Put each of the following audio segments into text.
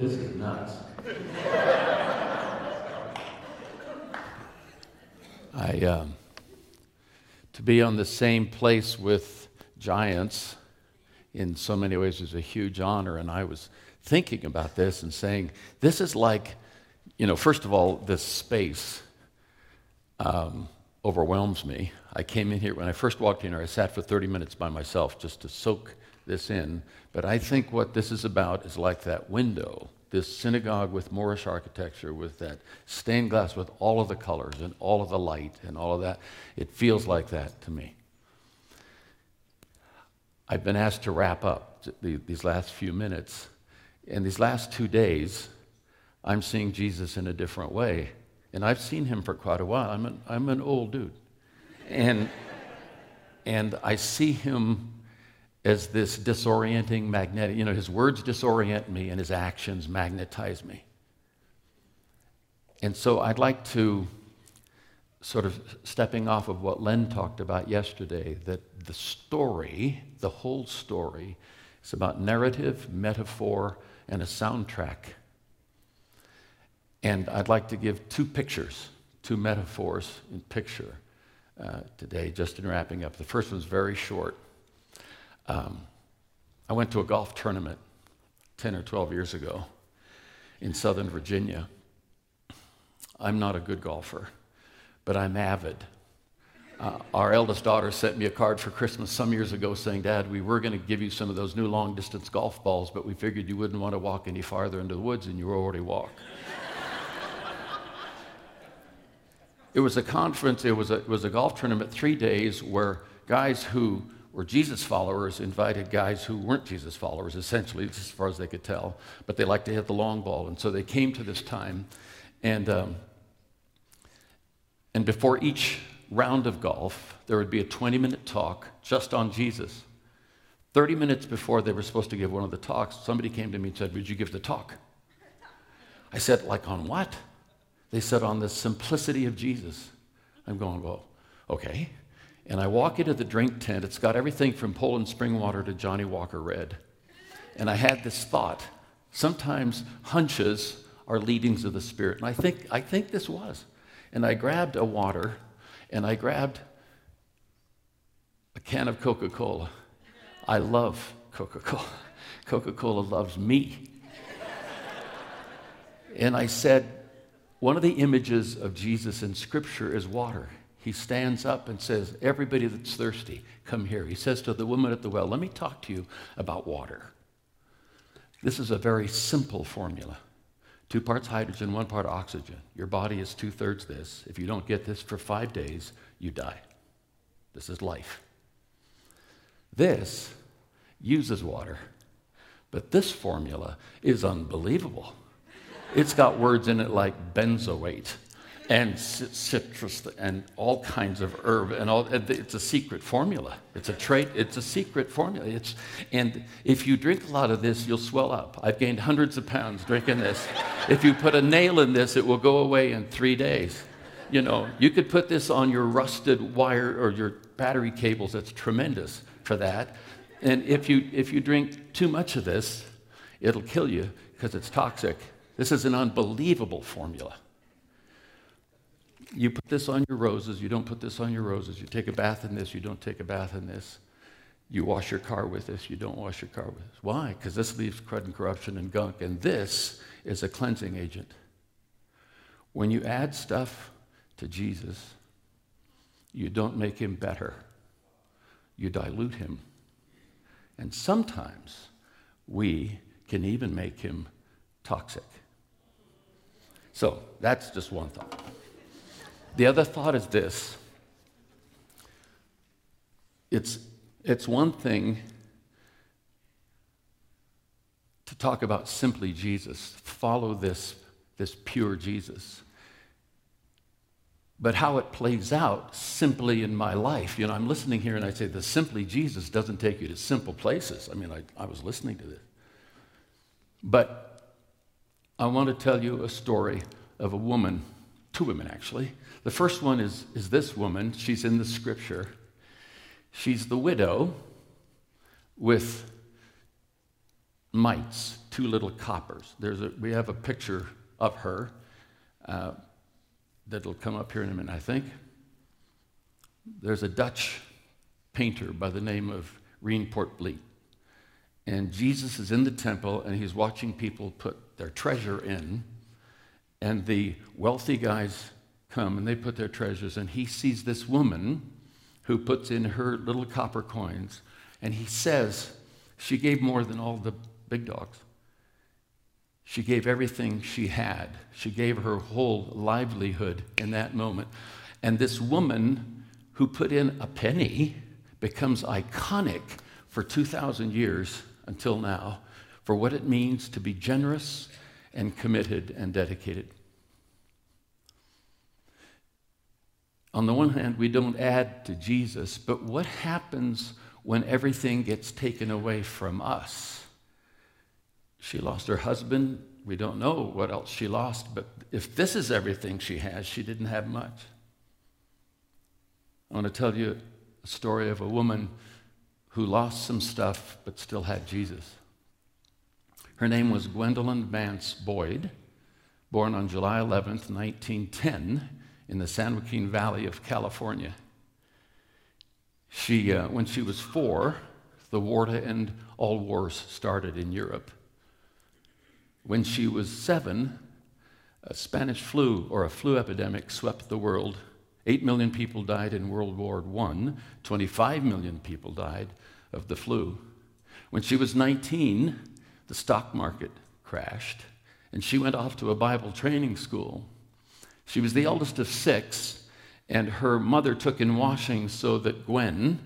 This is nuts. I, um, to be on the same place with giants in so many ways is a huge honor. And I was thinking about this and saying, this is like, you know, first of all, this space um, overwhelms me. I came in here, when I first walked in here, I sat for 30 minutes by myself just to soak this in. But I think what this is about is like that window, this synagogue with Moorish architecture, with that stained glass, with all of the colors and all of the light and all of that. It feels like that to me. I've been asked to wrap up these last few minutes. In these last two days, I'm seeing Jesus in a different way. And I've seen him for quite a while. I'm an, I'm an old dude. And, and I see him as this disorienting magnetic, you know, his words disorient me and his actions magnetize me. And so I'd like to, sort of stepping off of what Len talked about yesterday, that the story, the whole story, is about narrative, metaphor, and a soundtrack. And I'd like to give two pictures, two metaphors in picture uh, today, just in wrapping up. The first one's very short. Um, I went to a golf tournament 10 or 12 years ago in Southern Virginia. I'm not a good golfer, but I'm avid. Uh, our eldest daughter sent me a card for Christmas some years ago saying, Dad, we were going to give you some of those new long distance golf balls, but we figured you wouldn't want to walk any farther into the woods and you already walk. It was a conference, it was a, it was a golf tournament, three days, where guys who were Jesus followers invited guys who weren't Jesus followers, essentially, as far as they could tell, but they liked to hit the long ball. And so they came to this time, and, um, and before each round of golf, there would be a 20 minute talk just on Jesus. 30 minutes before they were supposed to give one of the talks, somebody came to me and said, Would you give the talk? I said, Like on what? They said, On the simplicity of Jesus. I'm going, Well, okay. And I walk into the drink tent. It's got everything from Poland spring water to Johnnie Walker Red. And I had this thought sometimes hunches are leadings of the Spirit. And I think, I think this was. And I grabbed a water and I grabbed a can of Coca Cola. I love Coca Cola. Coca Cola loves me. and I said, one of the images of Jesus in Scripture is water he stands up and says, Everybody that's thirsty, come here. He says to the woman at the well, Let me talk to you about water. This is a very simple formula two parts hydrogen, one part oxygen. Your body is two thirds this. If you don't get this for five days, you die. This is life. This uses water, but this formula is unbelievable. It's got words in it like benzoate and citrus and all kinds of herb and all it's a secret formula. It's a trait it's a secret formula. It's and if you drink a lot of this you'll swell up. I've gained hundreds of pounds drinking this. If you put a nail in this it will go away in three days. You know you could put this on your rusted wire or your battery cables. It's tremendous for that. And if you if you drink too much of this it'll kill you because it's toxic this is an unbelievable formula you put this on your roses, you don't put this on your roses. You take a bath in this, you don't take a bath in this. You wash your car with this, you don't wash your car with this. Why? Because this leaves crud and corruption and gunk, and this is a cleansing agent. When you add stuff to Jesus, you don't make him better, you dilute him. And sometimes we can even make him toxic. So that's just one thought. The other thought is this it's, it's one thing to talk about simply Jesus, follow this, this pure Jesus. But how it plays out simply in my life. You know, I'm listening here and I say, the simply Jesus doesn't take you to simple places. I mean, I, I was listening to this. But I want to tell you a story of a woman, two women actually, the first one is, is this woman. She's in the scripture. She's the widow with mites, two little coppers. There's a, we have a picture of her uh, that'll come up here in a minute, I think. There's a Dutch painter by the name of Rien Poortvliet. And Jesus is in the temple and he's watching people put their treasure in. And the wealthy guys come and they put their treasures, and he sees this woman who puts in her little copper coins. And he says, She gave more than all the big dogs. She gave everything she had. She gave her whole livelihood in that moment. And this woman who put in a penny becomes iconic for 2,000 years until now for what it means to be generous and committed and dedicated. On the one hand, we don't add to Jesus, but what happens when everything gets taken away from us? She lost her husband. We don't know what else she lost, but if this is everything she has, she didn't have much. I want to tell you a story of a woman who lost some stuff but still had Jesus. Her name was Gwendolyn Vance Boyd, born on July 11th, 1910, in the San Joaquin Valley of California. She, uh, when she was four, the war to end all wars started in Europe. When she was seven, a Spanish flu or a flu epidemic swept the world. Eight million people died in World War I, 25 million people died of the flu. When she was 19, the stock market crashed, and she went off to a Bible training school. She was the eldest of six, and her mother took in washing so that Gwen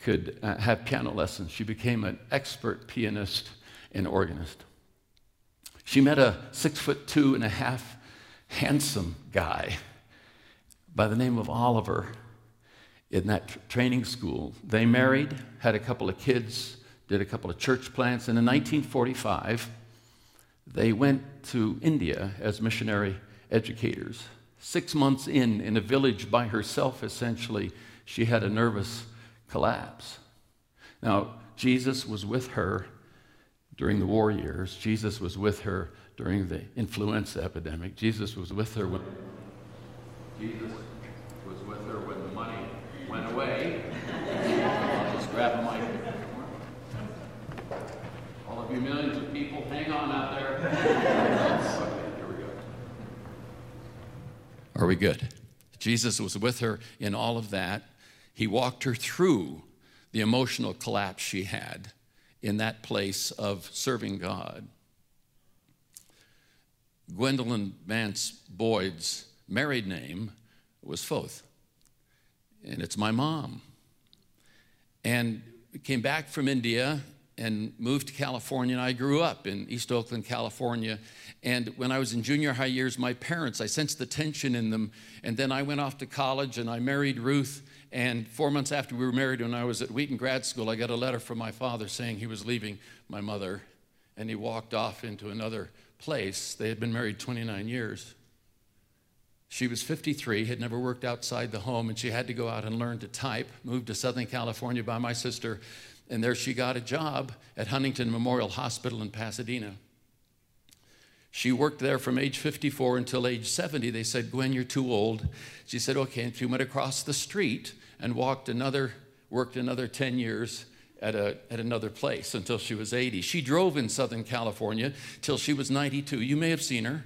could uh, have piano lessons. She became an expert pianist and organist. She met a six foot two and a half handsome guy by the name of Oliver in that tr- training school. They married, had a couple of kids, did a couple of church plants, and in 1945, they went to India as missionary educators. Six months in, in a village by herself, essentially, she had a nervous collapse. Now, Jesus was with her during the war years. Jesus was with her during the influenza epidemic. Jesus was with her when Jesus was with her when the money went away. Just grab a mic. All of you millions of people, hang on out there. okay, here we go. Are we good? Jesus was with her in all of that. He walked her through the emotional collapse she had in that place of serving God. Gwendolyn Vance Boyd's married name was Foth, and it's my mom. And came back from India and moved to California, and I grew up in East Oakland, California. And when I was in junior high years, my parents, I sensed the tension in them. And then I went off to college and I married Ruth. And four months after we were married, when I was at Wheaton Grad School, I got a letter from my father saying he was leaving my mother and he walked off into another place. They had been married 29 years. She was 53, had never worked outside the home, and she had to go out and learn to type. Moved to Southern California by my sister and there she got a job at Huntington Memorial Hospital in Pasadena. She worked there from age 54 until age 70. They said, Gwen, you're too old. She said, okay. And she went across the street and walked another, worked another 10 years at, a, at another place until she was 80. She drove in Southern California till she was 92. You may have seen her.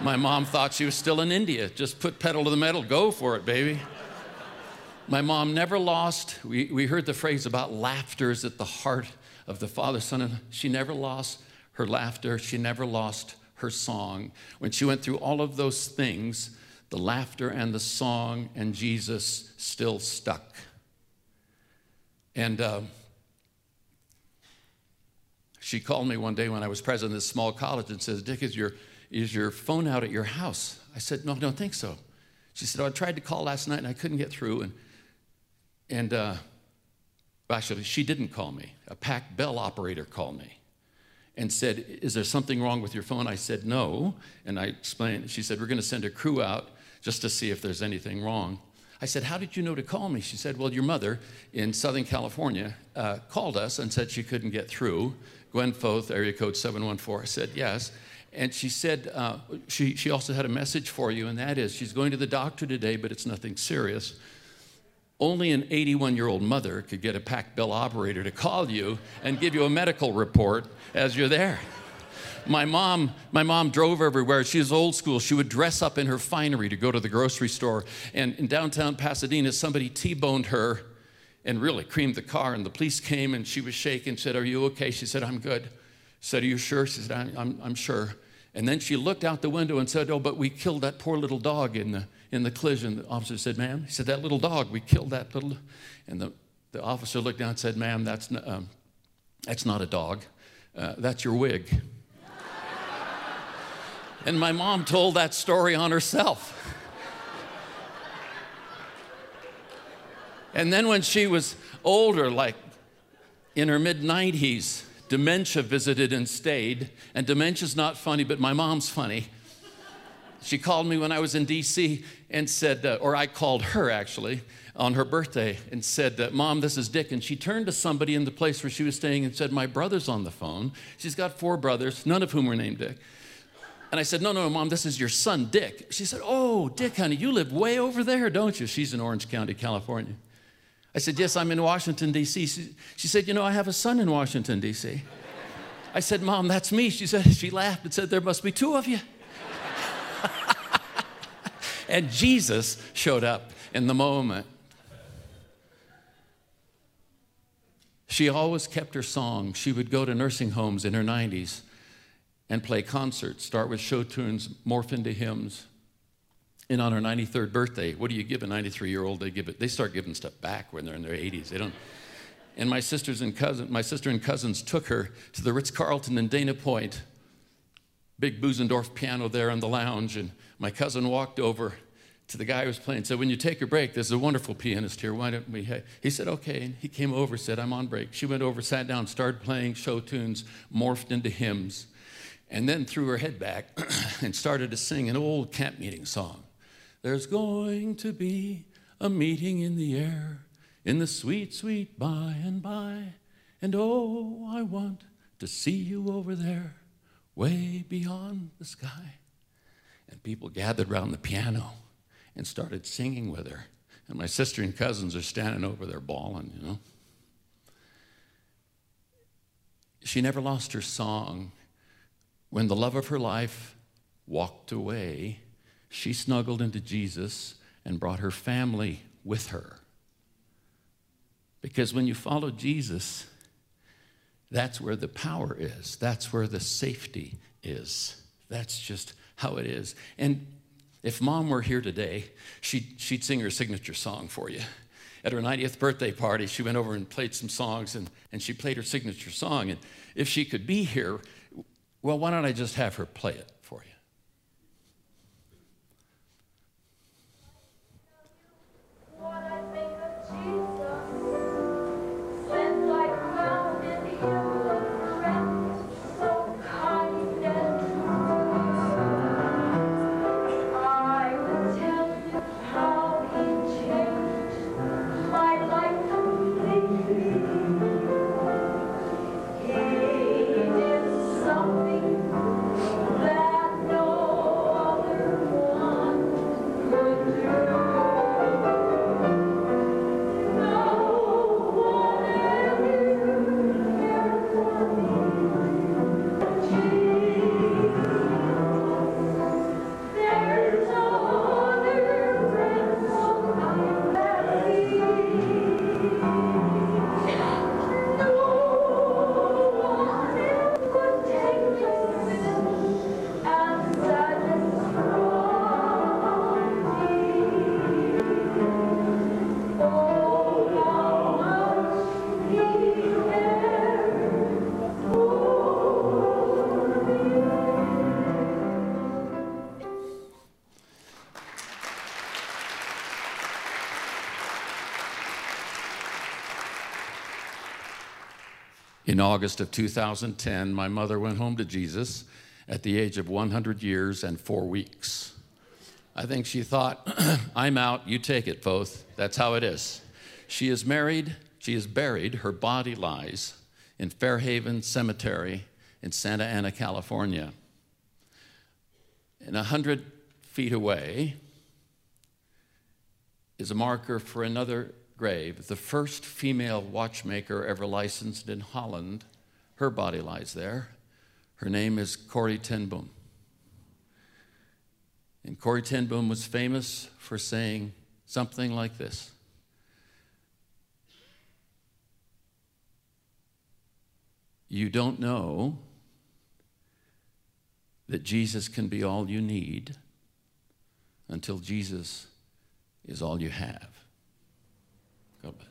My mom thought she was still in India. Just put pedal to the metal, go for it, baby. My mom never lost, we, we heard the phrase about laughter is at the heart of the Father, Son, and she never lost her laughter. She never lost her song. When she went through all of those things, the laughter and the song and Jesus still stuck. And uh, she called me one day when I was president of this small college and says, Dick, is your, is your phone out at your house? I said, No, I don't think so. She said, oh, I tried to call last night and I couldn't get through. And and uh, actually, she didn't call me. A Pac Bell operator called me and said, Is there something wrong with your phone? I said, No. And I explained, she said, We're going to send a crew out just to see if there's anything wrong. I said, How did you know to call me? She said, Well, your mother in Southern California uh, called us and said she couldn't get through. Gwen Foth, area code 714. I said, Yes. And she said, uh, she, she also had a message for you, and that is she's going to the doctor today, but it's nothing serious. Only an 81 year old mother could get a Pac Bell operator to call you and give you a medical report as you're there. My mom, my mom drove everywhere. She was old school. She would dress up in her finery to go to the grocery store. And in downtown Pasadena, somebody T-boned her and really creamed the car. And the police came and she was shaking. Said, "Are you okay?" She said, "I'm good." Said, Are you sure? She said, I'm, I'm, I'm sure. And then she looked out the window and said, Oh, but we killed that poor little dog in the, in the collision. The officer said, Ma'am, he said, That little dog, we killed that little. And the, the officer looked down and said, Ma'am, that's, um, that's not a dog, uh, that's your wig. and my mom told that story on herself. and then when she was older, like in her mid 90s, dementia visited and stayed. And dementia's not funny, but my mom's funny. She called me when I was in DC and said, uh, or I called her actually on her birthday and said, uh, Mom, this is Dick. And she turned to somebody in the place where she was staying and said, My brother's on the phone. She's got four brothers, none of whom were named Dick. And I said, No, no, Mom, this is your son, Dick. She said, Oh, Dick, honey, you live way over there, don't you? She's in Orange County, California. I said, Yes, I'm in Washington, D.C. She, she said, You know, I have a son in Washington, D.C. I said, Mom, that's me. She said, She laughed and said, There must be two of you. And Jesus showed up in the moment. She always kept her song. She would go to nursing homes in her 90s and play concerts, start with show tunes, morph into hymns. And on her 93rd birthday, what do you give a 93 year old? They give it, they start giving stuff back when they're in their 80s. They don't. And my sisters and cousin, my sister and cousins took her to the Ritz Carlton in Dana Point. Big Buzendorf piano there in the lounge, and my cousin walked over to the guy who was playing. Said, "When you take your break, there's a wonderful pianist here. Why don't we?" He said, "Okay." And he came over, said, "I'm on break." She went over, sat down, started playing show tunes, morphed into hymns, and then threw her head back and started to sing an old camp meeting song. There's going to be a meeting in the air, in the sweet, sweet by and by. And oh, I want to see you over there, way beyond the sky. And people gathered around the piano and started singing with her. And my sister and cousins are standing over there bawling, you know. She never lost her song. When the love of her life walked away, she snuggled into Jesus and brought her family with her. Because when you follow Jesus, that's where the power is, that's where the safety is. That's just how it is. And if mom were here today, she'd, she'd sing her signature song for you. At her 90th birthday party, she went over and played some songs, and, and she played her signature song. And if she could be here, well, why don't I just have her play it? In August of 2010, my mother went home to Jesus at the age of 100 years and four weeks. I think she thought, I'm out, you take it, both. That's how it is. She is married, she is buried, her body lies in Fairhaven Cemetery in Santa Ana, California. And a hundred feet away is a marker for another grave. The first female watchmaker ever licensed in Holland, her body lies there. Her name is Corrie ten Boom. And Corrie ten Boom was famous for saying something like this You don't know that Jesus can be all you need until Jesus is all you have. God bless.